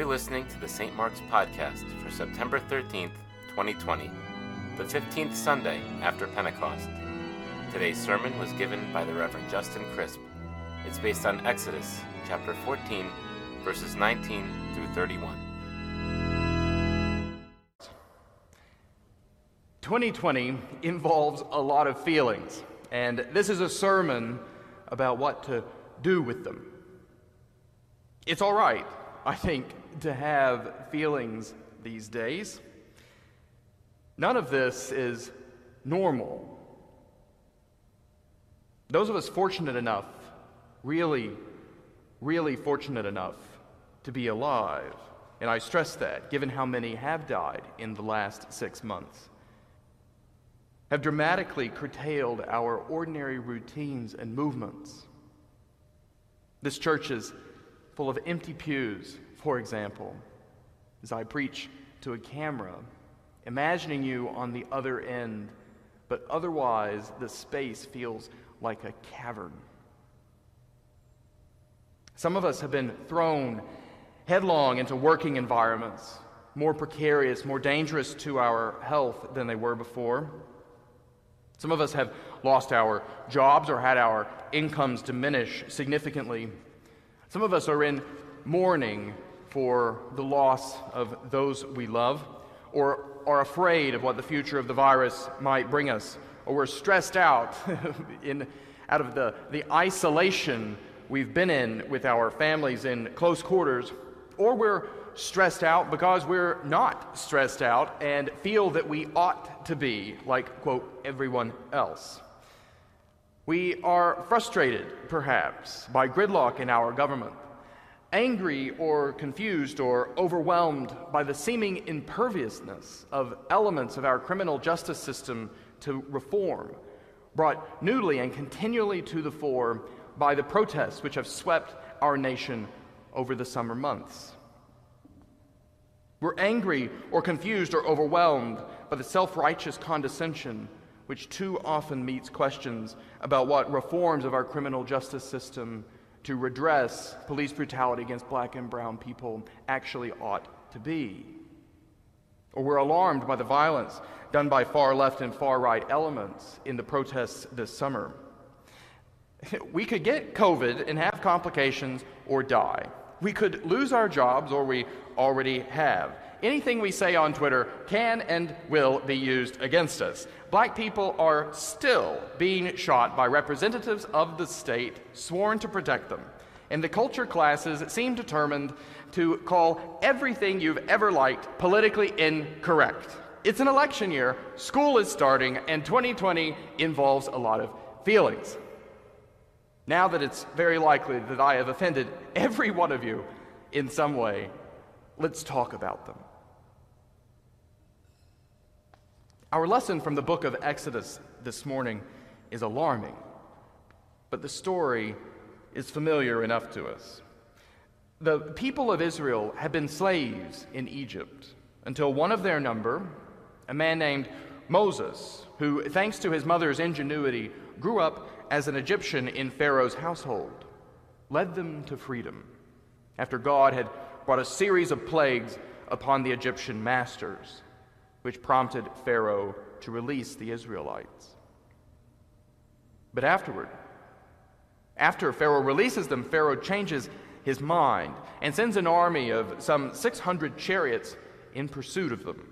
You're listening to the St. Mark's Podcast for September 13th, 2020, the 15th Sunday after Pentecost. Today's sermon was given by the Reverend Justin Crisp. It's based on Exodus chapter 14, verses 19 through 31. 2020 involves a lot of feelings, and this is a sermon about what to do with them. It's all right, I think, to have feelings these days. None of this is normal. Those of us fortunate enough, really, really fortunate enough to be alive, and I stress that given how many have died in the last six months, have dramatically curtailed our ordinary routines and movements. This church is full of empty pews, for example, as I preach to a camera, imagining you on the other end, but otherwise the space feels like a cavern. Some of us have been thrown headlong into working environments, more precarious, more dangerous to our health than they were before. Some of us have lost our jobs or had our incomes diminish significantly. Some of us are in mourning for the loss of those we love, or are afraid of what the future of the virus might bring us, or we're stressed out in, out of the, the isolation we've been in with our families in close quarters, or we're stressed out because we're not stressed out and feel that we ought to be like, quote, everyone else. We are frustrated, perhaps, by gridlock in our government, angry or confused or overwhelmed by the seeming imperviousness of elements of our criminal justice system to reform, brought newly and continually to the fore by the protests which have swept our nation over the summer months. We're angry or confused or overwhelmed by the self righteous condescension which too often meets questions about what reforms of our criminal justice system to redress police brutality against black and brown people actually ought to be. Or we're alarmed by the violence done by far left and far right elements in the protests this summer. We could get COVID and have complications or die. We could lose our jobs, or we already have. Anything we say on Twitter can and will be used against us. Black people are still being shot by representatives of the state sworn to protect them. And the culture classes seem determined to call everything you've ever liked politically incorrect. It's an election year, school is starting, and 2020 involves a lot of feelings. Now that it's very likely that I have offended every one of you in some way, let's talk about them. Our lesson from the book of Exodus this morning is alarming, but the story is familiar enough to us. The people of Israel had been slaves in Egypt until one of their number, a man named Moses, who, thanks to his mother's ingenuity, grew up as an Egyptian in Pharaoh's household, led them to freedom after God had brought a series of plagues upon the Egyptian masters which prompted Pharaoh to release the Israelites. But afterward, after Pharaoh releases them, Pharaoh changes his mind and sends an army of some 600 chariots in pursuit of them.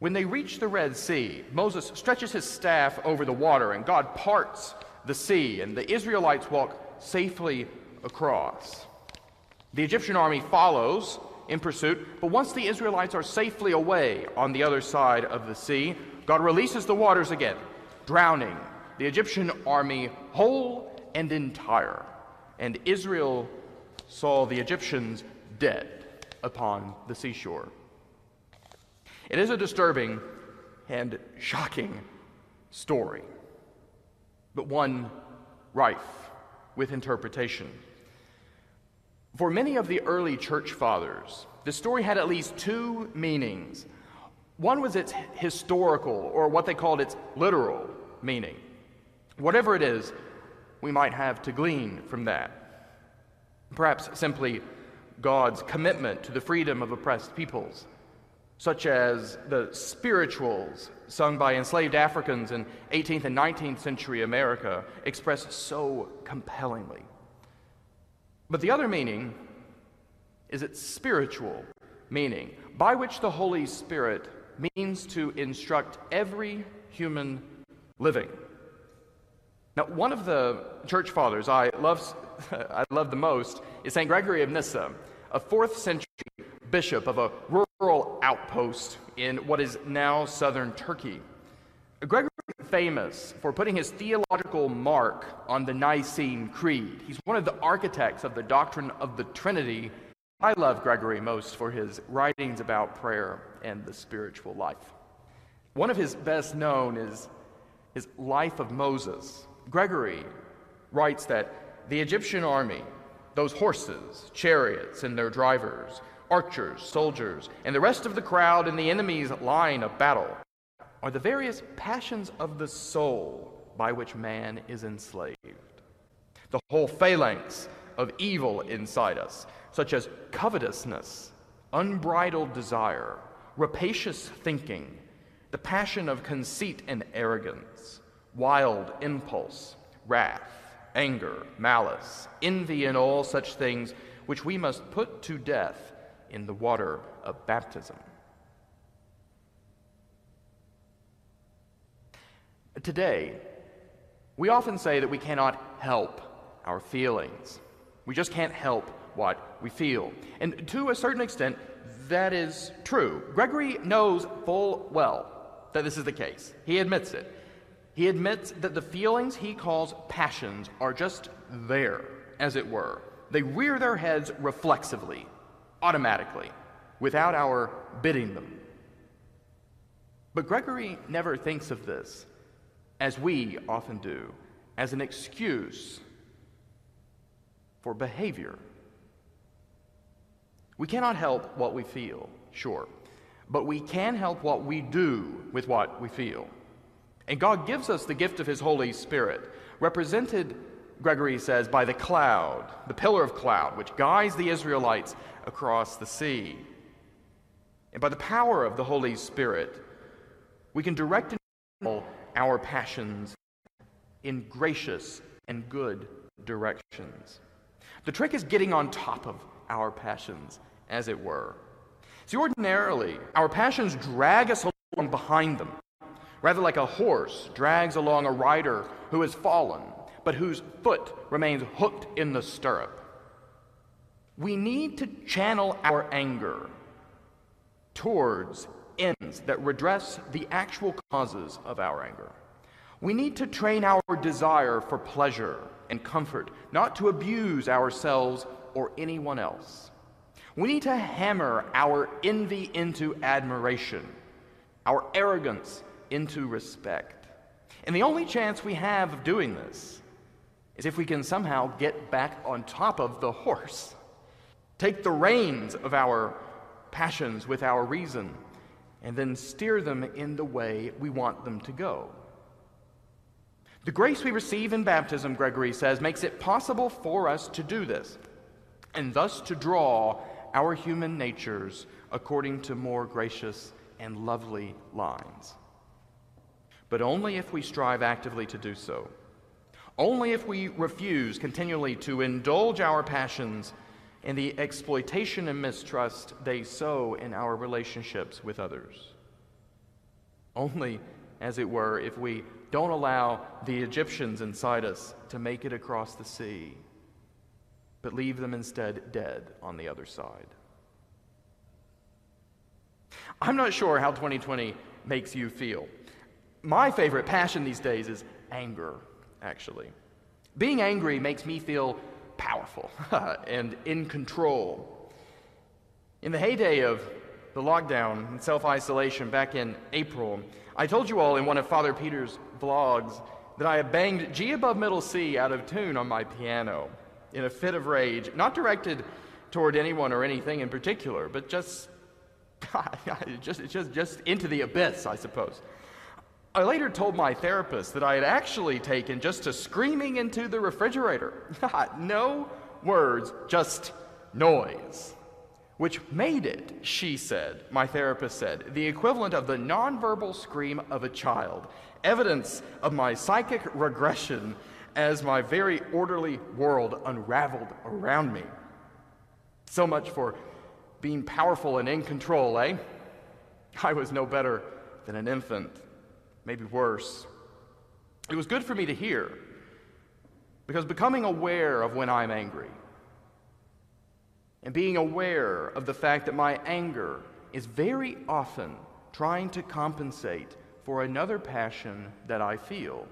When they reach the Red Sea, Moses stretches his staff over the water, and God parts the sea, and the Israelites walk safely across. The Egyptian army follows, in pursuit. But once the Israelites are safely away on the other side of the sea, God releases the waters again, drowning the Egyptian army whole and entire. And Israel saw the Egyptians dead upon the seashore. It is a disturbing and shocking story, but one rife with interpretation. For many of the early church fathers, the story had at least two meanings. One was its historical, or what they called its literal meaning. Whatever it is, we might have to glean from that. Perhaps simply, God's commitment to the freedom of oppressed peoples, such as the spirituals sung by enslaved Africans in 18th and 19th century America, express so compellingly. But the other meaning is its spiritual meaning, by which the Holy Spirit means to instruct every human living. Now, one of the church fathers I love, I love the most is St. Gregory of Nyssa, a fourth century bishop of a rural outpost in what is now southern Turkey. Gregory famous for putting his theological mark on the Nicene Creed. He's one of the architects of the doctrine of the Trinity. I love Gregory most for his writings about prayer and the spiritual life. One of his best known is his Life of Moses. Gregory writes that the Egyptian army, those horses, chariots, and their drivers, archers, soldiers, and the rest of the crowd in the enemy's line of battle are the various passions of the soul by which man is enslaved. The whole phalanx of evil inside us, such as covetousness, unbridled desire, rapacious thinking, the passion of conceit and arrogance, wild impulse, wrath, anger, malice, envy, and all such things which we must put to death in the water of baptism. Today, we often say that we cannot help our feelings. We just can't help what we feel. And to a certain extent, that is true. Gregory knows full well that this is the case. He admits it. He admits that the feelings he calls passions are just there, as it were. They rear their heads reflexively, automatically, without our bidding them. But Gregory never thinks of this, as we often do, as an excuse for behavior. We cannot help what we feel, sure, but we can help what we do with what we feel. And God gives us the gift of His Holy Spirit, represented, Gregory says, by the cloud, the pillar of cloud, which guides the Israelites across the sea. And by the power of the Holy Spirit, we can direct our passions in gracious and good directions. The trick is getting on top of our passions, as it were. See, ordinarily, our passions drag us along behind them, rather like a horse drags along a rider who has fallen, but whose foot remains hooked in the stirrup. We need to channel our anger towards ends that redress the actual causes of our anger. We need to train our desire for pleasure and comfort, not to abuse ourselves or anyone else. We need to hammer our envy into admiration, our arrogance into respect. And the only chance we have of doing this is if we can somehow get back on top of the horse take the reins of our passions with our reason, and then steer them in the way we want them to go. The grace we receive in baptism, Gregory says, makes it possible for us to do this, and thus to draw our human natures according to more gracious and lovely lines. But only if we strive actively to do so. Only if we refuse continually to indulge our passions and the exploitation and mistrust they sow in our relationships with others. Only, as it were, if we don't allow the Egyptians inside us to make it across the sea, but leave them instead dead on the other side. I'm not sure how 2020 makes you feel. My favorite passion these days is anger, actually. Being angry makes me feel powerful and in control. In the heyday of the lockdown and self isolation back in April, I told you all in one of Father Peter's vlogs that I had banged G above middle C out of tune on my piano in a fit of rage, not directed toward anyone or anything in particular, but just, just, just, just into the abyss, I suppose. I later told my therapist that I had actually taken just to screaming into the refrigerator. no words, just noise, which made it, she said, my therapist said, the equivalent of the nonverbal scream of a child, evidence of my psychic regression as my very orderly world unraveled around me. So much for being powerful and in control, eh? I was no better than an infant, maybe worse. It was good for me to hear, because becoming aware of when I'm angry and being aware of the fact that my anger is very often trying to compensate for another passion that I feel,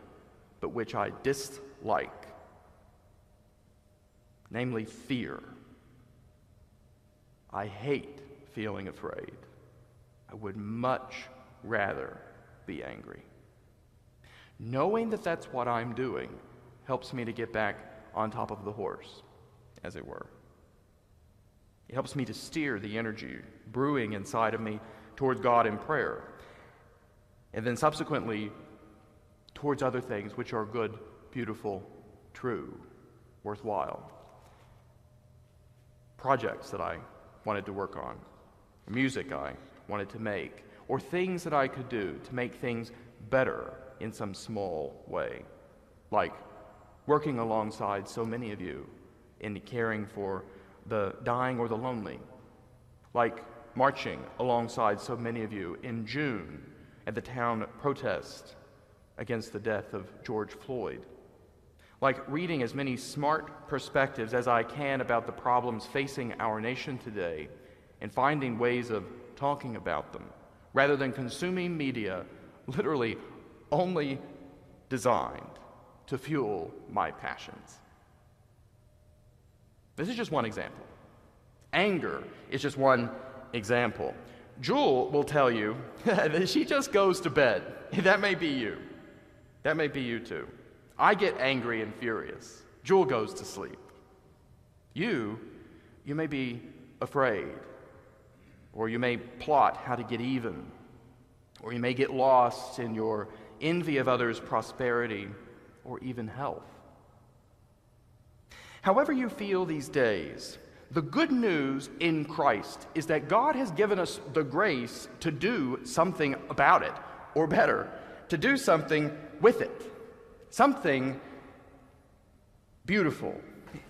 but which I dislike, namely fear. I hate feeling afraid. I would much rather be angry. Knowing that that's what I'm doing helps me to get back on top of the horse, as it were. It helps me to steer the energy brewing inside of me towards God in prayer, and then subsequently towards other things which are good, beautiful, true, worthwhile. Projects that I wanted to work on, music I wanted to make, or things that I could do to make things better in some small way, like working alongside so many of you in caring for the dying or the lonely, like marching alongside so many of you in June at the town protest against the death of George Floyd, like reading as many smart perspectives as I can about the problems facing our nation today and finding ways of talking about them, rather than consuming media literally only designed to fuel my passions. This is just one example. Anger is just one example. Jewel will tell you that she just goes to bed. That may be you. That may be you too. I get angry and furious. Jewel goes to sleep. You, you may be afraid, or you may plot how to get even, or you may get lost in your envy of others' prosperity, or even health. However, you feel these days, the good news in Christ is that God has given us the grace to do something about it, or better, to do something with it. Something beautiful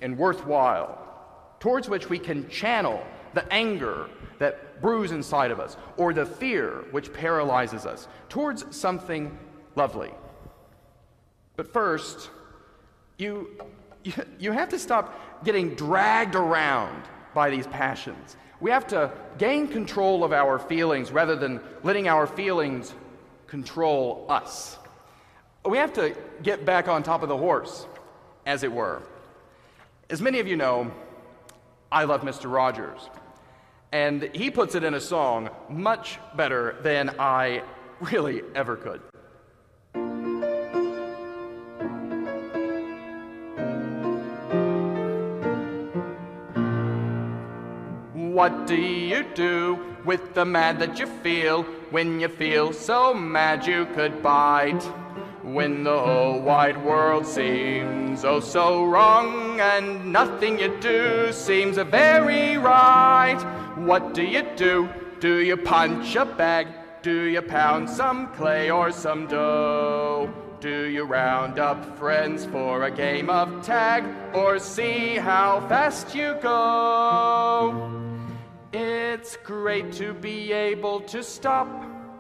and worthwhile, towards which we can channel the anger that brews inside of us, or the fear which paralyzes us, towards something lovely. But first, you, you, you have to stop getting dragged around by these passions. We have to gain control of our feelings rather than letting our feelings control us. We have to get back on top of the horse, as it were. As many of you know, I love Mr. Rogers. And he puts it in a song much better than I really ever could. What do you do with the mad that you feel when you feel so mad you could bite? When the whole wide world seems oh so wrong and nothing you do seems very right. What do you do? Do you punch a bag? Do you pound some clay or some dough? Do you round up friends for a game of tag or see how fast you go? It's great to be able to stop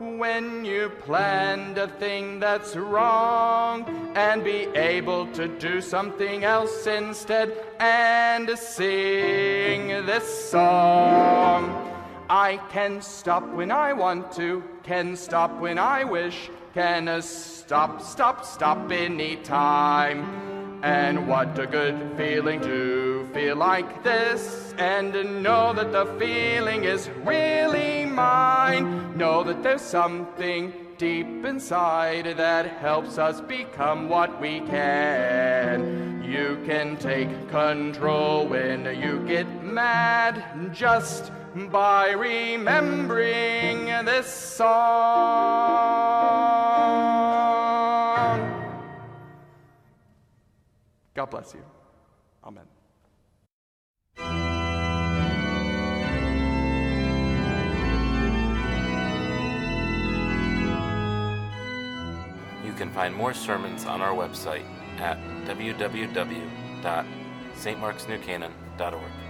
when you planned a thing that's wrong and be able to do something else instead and sing this song. I can stop when I want to, can stop when I wish, can stop, stop, stop anytime. And what a good feeling to feel like this and know that the feeling is really mine. Know that there's something deep inside that helps us become what we can. You can take control when you get mad just by remembering this song. God bless you. Amen. You can find more sermons on our website at www.stmarksnewcanaan.org.